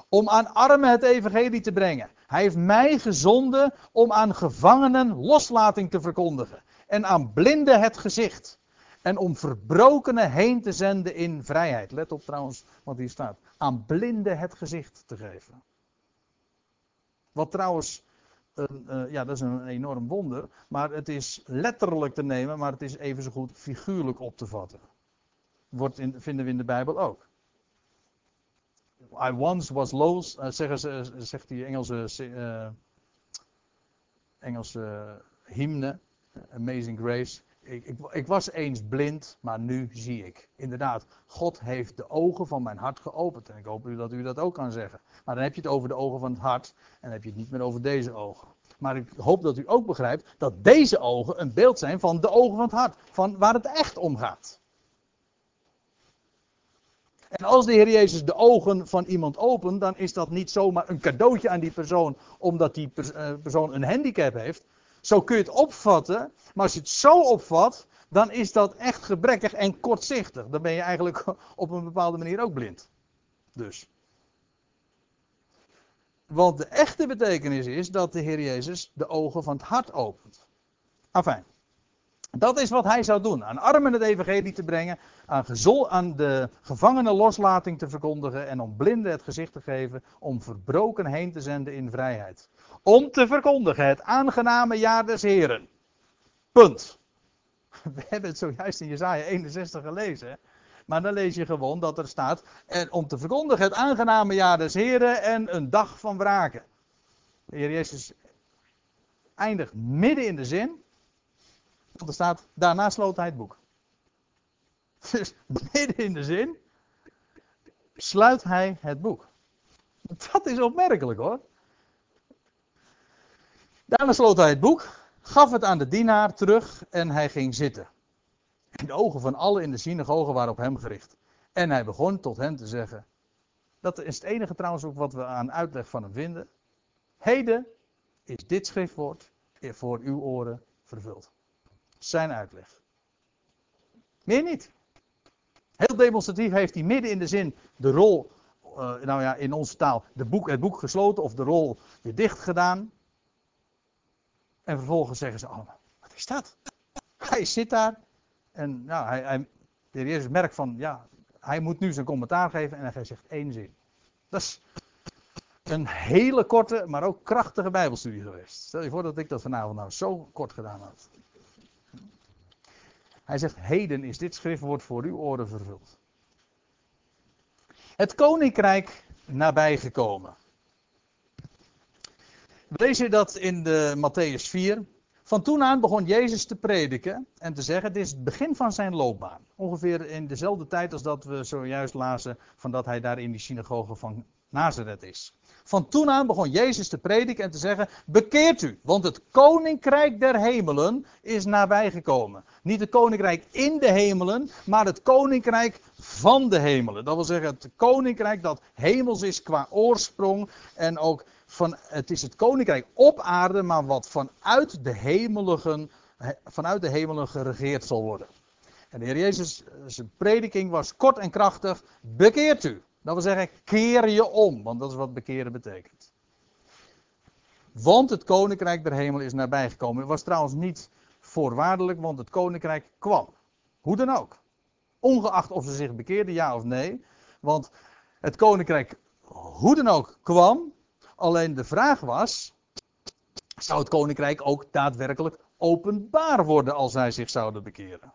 Om aan armen het evangelie te brengen. Hij heeft mij gezonden om aan gevangenen loslating te verkondigen. En aan blinden het gezicht. En om verbrokenen heen te zenden in vrijheid. Let op trouwens wat hier staat. Aan blinden het gezicht te geven. Wat trouwens uh, ja, dat is een enorm wonder. Maar het is letterlijk te nemen, maar het is even zo goed figuurlijk op te vatten. Wordt in, vinden we in de Bijbel ook. I once was lost, uh, zeggen ze, zegt die Engelse, Engelse hymne, Amazing Grace. Ik, ik, ik, was eens blind, maar nu zie ik. Inderdaad, God heeft de ogen van mijn hart geopend. En ik hoop dat u dat ook kan zeggen. Maar dan heb je het over de ogen van het hart. En dan heb je het niet meer over deze ogen. Maar ik hoop dat u ook begrijpt dat deze ogen een beeld zijn van de ogen van het hart. Van waar het echt om gaat. En als de Heer Jezus de ogen van iemand opent, dan is dat niet zomaar een cadeautje aan die persoon, omdat die eh, persoon een handicap heeft. Zo kun je het opvatten, maar als je het zo opvat, dan is dat echt gebrekkig en kortzichtig. Dan ben je eigenlijk *laughs* op een bepaalde manier ook blind. Dus. Want de echte betekenis is dat de Heer Jezus de ogen van het hart opent. Afijn. Dat is wat hij zou doen. Aan armen het evangelie te brengen, aan, aan de gevangenen loslating te verkondigen en om blinden het gezicht te geven, om verbroken heen te zenden in vrijheid. Om te verkondigen het aangename jaar des Heren. Punt. *laughs* We hebben het zojuist in Jezaja 61 gelezen. Maar dan lees je gewoon dat er staat, en om te verkondigen het aangename jaar des Heren en een dag van wraken. De Heer Jezus eindigt midden in de zin. Want er staat, daarna sloot hij het boek. *laughs* Dus midden in de zin sluit hij het boek. Dat is opmerkelijk hoor. Daarna sloot hij het boek, gaf het aan de dienaar terug en hij ging zitten. En de ogen van allen in de synagoge waren op hem gericht. En hij begon tot hen te zeggen. Dat is het enige trouwens ook wat we aan uitleg van hem vinden. Heden is dit schriftwoord voor uw oren vervuld. Zijn uitleg. Meer niet. Heel demonstratief heeft hij midden in de zin de rol, uh, nou ja, in onze taal, de boek, het boek gesloten of de rol weer dicht gedaan. En vervolgens zeggen ze allemaal, wat is dat? Hij zit daar en nou, hij, hij, de heer Jezus merkt van, ja, hij moet nu zijn commentaar geven en hij zegt één zin. Dat is een hele korte, maar ook krachtige bijbelstudie geweest. Stel je voor dat ik dat vanavond nou zo kort gedaan had. Hij zegt, heden is dit schriftwoord voor uw oren vervuld. Het koninkrijk nabijgekomen. We lezen dat in de Matthäus 4. Van toen aan begon Jezus te prediken en te zeggen: Dit is het begin van zijn loopbaan. Ongeveer in dezelfde tijd als dat we zojuist lazen van dat hij daar in die synagoge van Nazareth is. Van toen aan begon Jezus te prediken en te zeggen: Bekeert u, want het koninkrijk der hemelen is nabijgekomen. Niet het koninkrijk in de hemelen, maar het koninkrijk van de hemelen. Dat wil zeggen, het koninkrijk dat hemels is qua oorsprong en ook van, het is het koninkrijk op aarde, maar wat vanuit de hemelen, vanuit de hemelen geregeerd zal worden. En de Heer Jezus, zijn prediking was kort en krachtig, bekeert u. Dat wil zeggen, keer je om, want dat is wat bekeren betekent. Want het koninkrijk der hemel is nabijgekomen. Het was trouwens niet voorwaardelijk, want het koninkrijk kwam. Hoe dan ook. Ongeacht of ze zich bekeerden, ja of nee. Want het koninkrijk, hoe dan ook, kwam. Alleen de vraag was: zou het koninkrijk ook daadwerkelijk openbaar worden als zij zich zouden bekeren?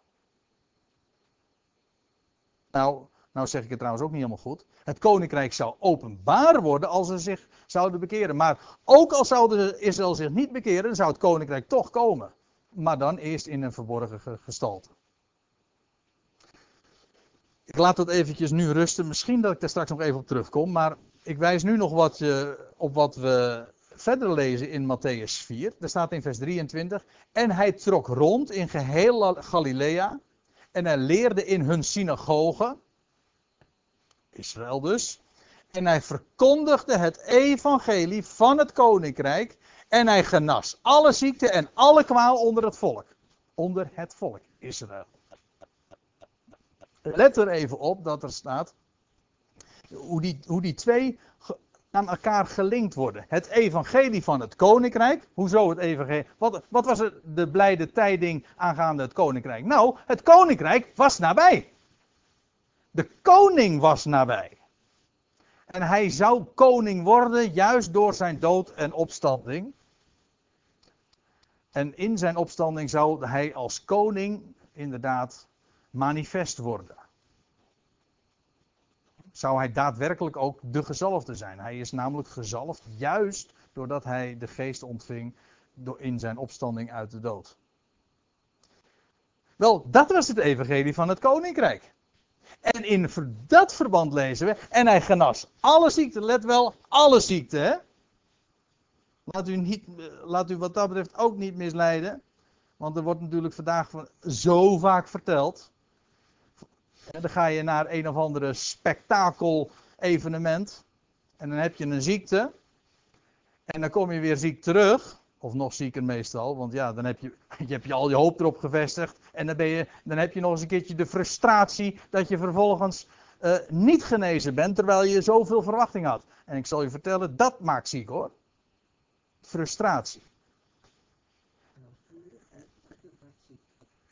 Nou, nou zeg ik het trouwens ook niet helemaal goed. Het koninkrijk zou openbaar worden als ze zich zouden bekeren. Maar ook al zouden Israël zich niet bekeren, zou het koninkrijk toch komen. Maar dan eerst in een verborgen gestalte. Ik laat dat eventjes nu rusten. Misschien dat ik daar straks nog even op terugkom. Maar ik wijs nu nog wat, uh, op wat we verder lezen in Matthäus 4. Daar staat in vers 23. En hij trok rond in geheel Galilea. En hij leerde in hun synagogen. Israël dus. En hij verkondigde het evangelie van het koninkrijk. En hij genas alle ziekte en alle kwaal onder het volk. Onder het volk, Israël. Let er even op dat er staat hoe die, hoe die twee aan elkaar gelinkt worden. Het evangelie van het koninkrijk. Hoezo het evangelie? Wat, wat was de blijde tijding aangaande het koninkrijk? Nou, het koninkrijk was nabij. De koning was nabij. En hij zou koning worden juist door zijn dood en opstanding. En in zijn opstanding zou hij als koning inderdaad manifest worden zou hij daadwerkelijk ook de gezalfde zijn. Hij is namelijk gezalfd juist doordat hij de geest ontving in zijn opstanding uit de dood. Wel, dat was het evangelie van het koninkrijk. En in dat verband lezen we, en hij genas alle ziekten, let wel, alle ziekten. Hè? Laat u, niet, laat u wat dat betreft ook niet misleiden. Want er wordt natuurlijk vandaag zo vaak verteld. Dan ga je naar een of andere spektakel-evenement. En dan heb je een ziekte. En dan kom je weer ziek terug. Of nog zieker meestal. Want ja, dan heb je, *laughs* je, hebt je al je hoop erop gevestigd. En dan, ben je, dan heb je nog eens een keertje de frustratie dat je vervolgens uh, niet genezen bent. Terwijl je zoveel verwachting had. En ik zal je vertellen, dat maakt ziek hoor. Frustratie.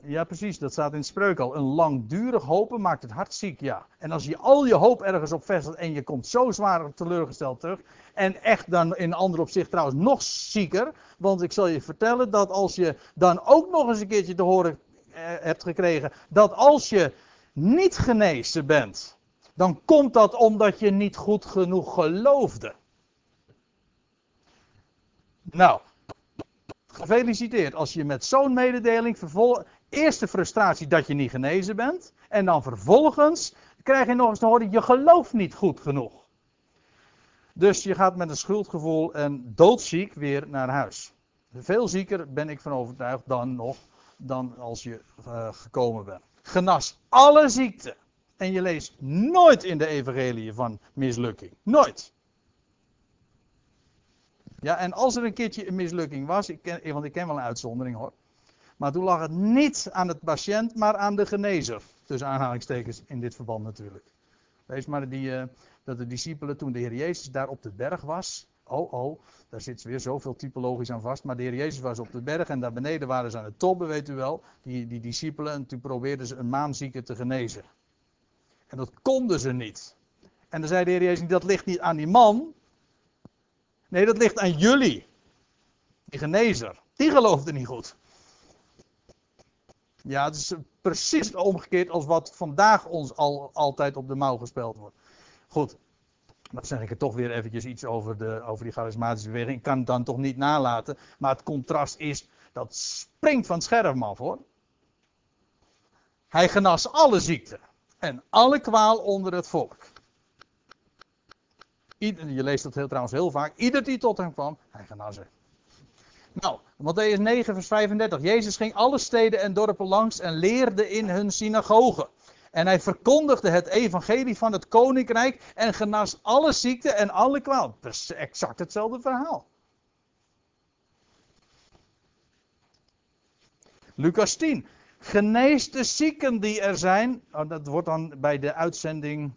Ja, precies, dat staat in spreuk al. Een langdurig hopen maakt het hart ziek, ja. En als je al je hoop ergens op vestigt en je komt zo zwaar teleurgesteld terug. En echt dan in ander opzicht trouwens nog zieker. Want ik zal je vertellen dat als je dan ook nog eens een keertje te horen eh, hebt gekregen. Dat als je niet genezen bent. Dan komt dat omdat je niet goed genoeg geloofde. Nou, gefeliciteerd als je met zo'n mededeling vervolgt. Eerst de frustratie dat je niet genezen bent. En dan vervolgens krijg je nog eens te horen, je gelooft niet goed genoeg. Dus je gaat met een schuldgevoel en doodziek weer naar huis. Veel zieker ben ik van overtuigd dan nog, dan als je uh, gekomen bent. Genas alle ziekten. En je leest nooit in de evangelie van mislukking. Nooit. Ja, en als er een keertje een mislukking was, ik want ik ken wel een uitzondering hoor. Maar toen lag het niet aan het patiënt, maar aan de genezer. Tussen aanhalingstekens in dit verband natuurlijk. Wees maar die, uh, dat de discipelen toen de Heer Jezus daar op de berg was. Oh, oh, daar zit weer zoveel typologisch aan vast. Maar de Heer Jezus was op de berg en daar beneden waren ze aan het tobben, weet u wel. Die, die discipelen. En toen probeerden ze een maanzieke te genezen. En dat konden ze niet. En dan zei de Heer Jezus: dat ligt niet aan die man. Nee, dat ligt aan jullie. Die genezer. Die geloofde niet goed. Ja, het is precies omgekeerd als wat vandaag ons al, altijd op de mouw gespeld wordt. Goed, dan zeg ik er toch weer eventjes iets over, de, over die charismatische beweging. Ik kan het dan toch niet nalaten. Maar het contrast is, dat springt van het scherm af hoor. Hij genas alle ziekten en alle kwaal onder het volk. Je leest dat heel, trouwens heel vaak. Ieder die tot hem kwam, hij genas ze. Nou, Matthäus 9, vers 35. Jezus ging alle steden en dorpen langs en leerde in hun synagogen. En hij verkondigde het evangelie van het koninkrijk en genas alle ziekten en alle kwaal. Dat is exact hetzelfde verhaal. Lucas 10. Genees de zieken die er zijn. Oh, dat wordt dan bij de uitzending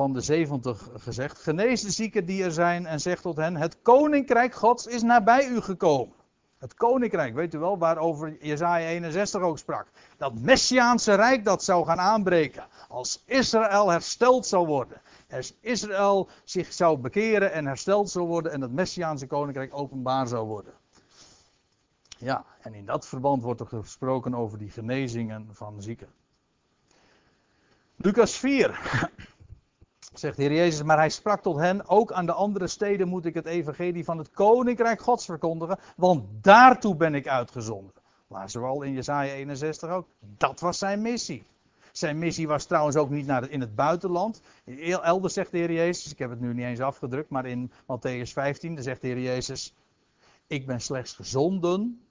van de 70 gezegd. Genees de zieken die er zijn en zeg tot hen: Het koninkrijk Gods is nabij u gekomen. Het koninkrijk, weet u wel, waarover Jezaja 61 ook sprak. Dat Messiaanse rijk dat zou gaan aanbreken. Als Israël hersteld zou worden. Als Israël zich zou bekeren en hersteld zou worden. En het Messiaanse koninkrijk openbaar zou worden. Ja, en in dat verband wordt er gesproken over die genezingen van zieken. Lucas 4. Zegt de Heer Jezus, maar hij sprak tot hen, ook aan de andere steden moet ik het evangelie van het koninkrijk gods verkondigen, want daartoe ben ik uitgezonden. Laten we in Jesaja 61 ook. Dat was zijn missie. Zijn missie was trouwens ook niet naar in het buitenland. Elders zegt de Heer Jezus, ik heb het nu niet eens afgedrukt, maar in Matthäus 15, dan zegt de Heer Jezus, ik ben slechts gezonden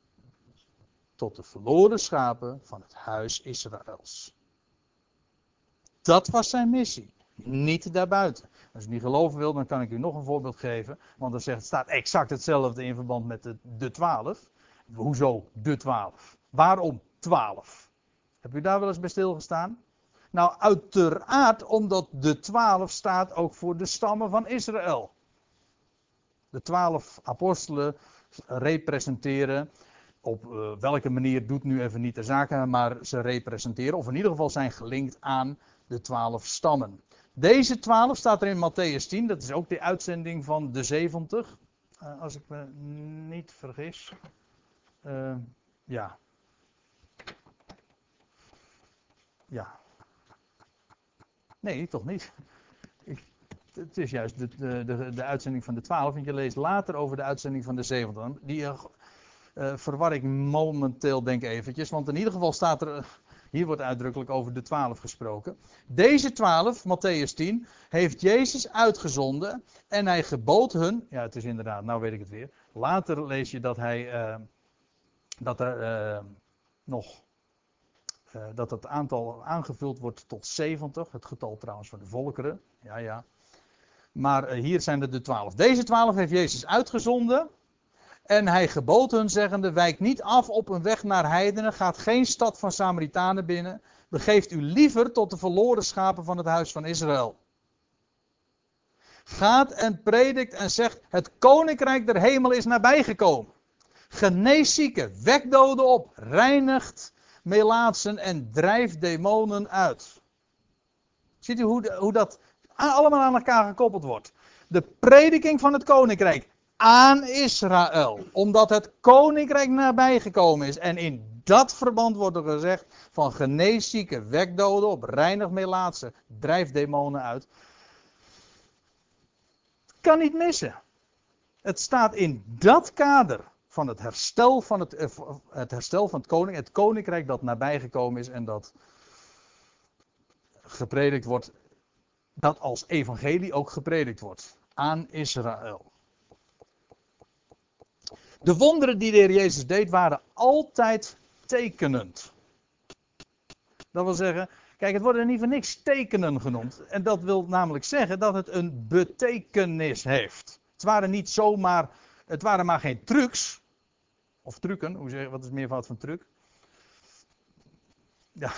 tot de verloren schapen van het huis Israëls. Dat was zijn missie. Niet daarbuiten. Als u niet geloven wil, dan kan ik u nog een voorbeeld geven. Want er zegt, staat exact hetzelfde in verband met de, de 12. Hoezo de 12? Waarom 12? Heb u daar wel eens bij stilgestaan? Nou, uiteraard omdat de 12 staat ook voor de stammen van Israël. De 12 apostelen representeren. Op uh, welke manier doet nu even niet de zaken, maar ze representeren, of in ieder geval zijn gelinkt aan de 12 stammen. Deze 12 staat er in Matthäus 10. Dat is ook de uitzending van de 70. Uh, eh, als ik me niet vergis. Uh, ja. Ja. Nee, toch niet. Ik, het is juist de, de, de, de, uitzending van de 12. Want je leest later over de uitzending van de 70. Die uh, verwar ik momenteel, denk ik eventjes. Want in ieder geval staat er Hier wordt uitdrukkelijk over de twaalf gesproken. Deze twaalf, Matthäus 10, heeft Jezus uitgezonden en hij gebood hun, ja het is inderdaad, nou weet ik het weer. Later lees je dat hij, uh, dat er uh, nog, uh, dat het aantal aangevuld wordt tot 70. Het getal trouwens van de volkeren, ja ja. Maar hier zijn er de twaalf. Deze twaalf heeft Jezus uitgezonden. En hij gebood hun zeggende, wijk niet af op een weg naar heidenen, gaat geen stad van Samaritanen binnen, begeeft u liever tot de verloren schapen van het huis van Israël. Gaat en predikt en zegt, het koninkrijk der hemel is nabijgekomen. Genees zieken, wek doden op, reinigt melaatsen en drijft demonen uit. Ziet u hoe, hoe dat allemaal aan elkaar gekoppeld wordt? De prediking van het koninkrijk aan Israël. Omdat het koninkrijk nabijgekomen is. En in dat verband wordt er gezegd van genees zieken, wek op, reinig melaatsen, drijf demonen uit. Kan niet missen. Het staat in dat kader van het herstel van het, eh, het herstel van het koning, het koninkrijk dat nabijgekomen is en dat gepredikt wordt, dat als evangelie ook gepredikt wordt aan Israël. De wonderen die de Heer Jezus deed waren altijd tekenend. Dat wil zeggen, kijk, het worden niet voor niks tekenen genoemd. En dat wil namelijk zeggen dat het een betekenis heeft. Het waren niet zomaar, het waren maar geen trucs. Of trucken, hoe zeg, wat is meer van truc? Ja,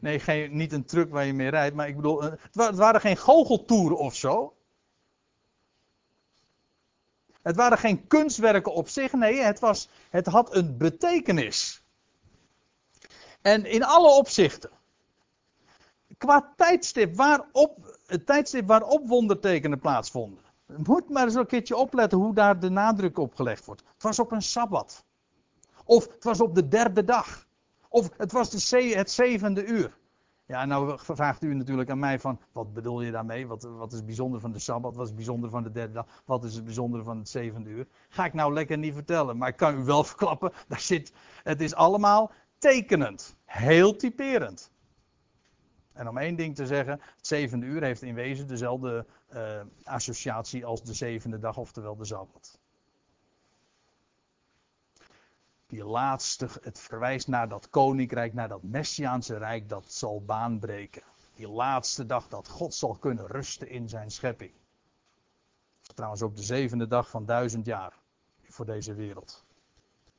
nee, geen, niet een truck waar je mee rijdt, maar ik bedoel, het waren geen goocheltoeren of zo. Het waren geen kunstwerken op zich, nee, het, was, het had een betekenis. En in alle opzichten. Qua tijdstip waarop, het tijdstip waarop wondertekenen plaatsvonden. Moet maar eens een keertje opletten hoe daar de nadruk op gelegd wordt. Het was op een sabbat. Of het was op de derde dag. Of het was de, het zevende uur. Ja, nou vraagt u natuurlijk aan mij van, wat bedoel je daarmee? Wat, wat is bijzonder van de Sabbat? Wat is bijzonder van de derde dag? Wat is het bijzondere van het zevende uur? Ga ik nou lekker niet vertellen, maar ik kan u wel *laughs* verklappen, daar zit, het is allemaal tekenend. Heel typerend. En om één ding te zeggen, het zevende uur heeft in wezen dezelfde uh, associatie als de zevende dag, oftewel de Sabbat. Die laatste, het verwijst naar dat koninkrijk, naar dat messiaanse rijk dat zal baanbreken. Die laatste dag dat God zal kunnen rusten in zijn schepping. Trouwens ook de zevende dag van duizend jaar voor deze wereld.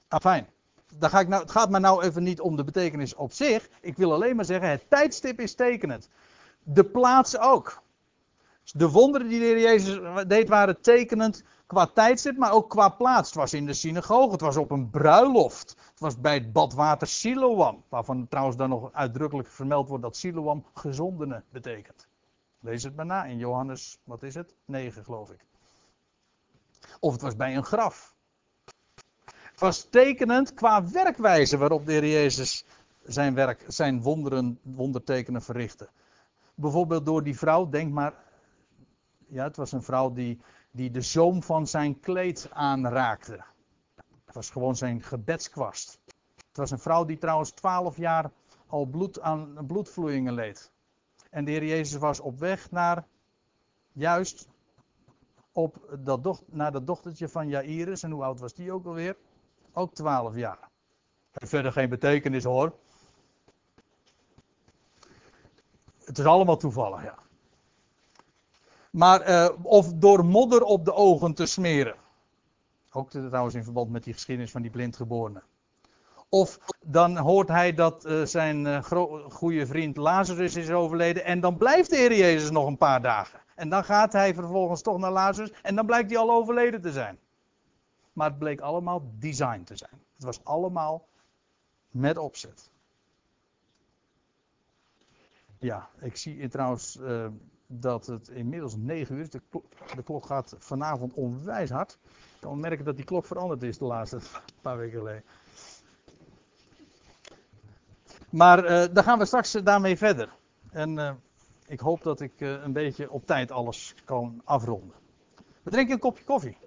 Ah, fijn. Daar ga ik nou, het gaat me nou even niet om de betekenis op zich. Ik wil alleen maar zeggen, het tijdstip is tekenend. De plaats ook. De wonderen die de Heer Jezus deed waren tekenend qua tijdstip, maar ook qua plaats. Het was in de synagoge, het was op een bruiloft. Het was bij het badwater Siloam, waarvan trouwens dan nog uitdrukkelijk vermeld wordt dat Siloam gezondene betekent. Lees het maar na in Johannes, wat is het? 9 geloof ik. Of het was bij een graf. Het was tekenend qua werkwijze waarop de Heer Jezus zijn werk, zijn wonderen, wondertekenen verrichtte. Bijvoorbeeld door die vrouw, denk maar ja, het was een vrouw die, die de zoom van zijn kleed aanraakte. Het was gewoon zijn gebedskwast. Het was een vrouw die trouwens twaalf jaar al bloed aan bloedvloeien leed. En de Heer Jezus was op weg naar, juist op dat doch, naar dat dochtertje van Jairus. En hoe oud was die ook alweer? Ook twaalf jaar. Heeft verder geen betekenis hoor. Het is allemaal toevallig, ja. Maar, uh, of door modder op de ogen te smeren. Ook trouwens in verband met die geschiedenis van die blindgeborene. Of dan hoort hij dat uh, zijn uh, goede vriend Lazarus is overleden. En dan blijft de Heer Jezus nog een paar dagen. En dan gaat hij vervolgens toch naar Lazarus. En dan blijkt hij al overleden te zijn. Maar het bleek allemaal design te zijn. Het was allemaal met opzet. Ja, ik zie trouwens dat het inmiddels 9 uur is. De klok, gaat vanavond onwijs hard. Ik kan merken dat die klok veranderd is de laatste paar weken geleden. Maar uh, dan gaan we straks daarmee verder. En uh, ik hoop dat ik een beetje op tijd alles kan afronden. We drinken een kopje koffie.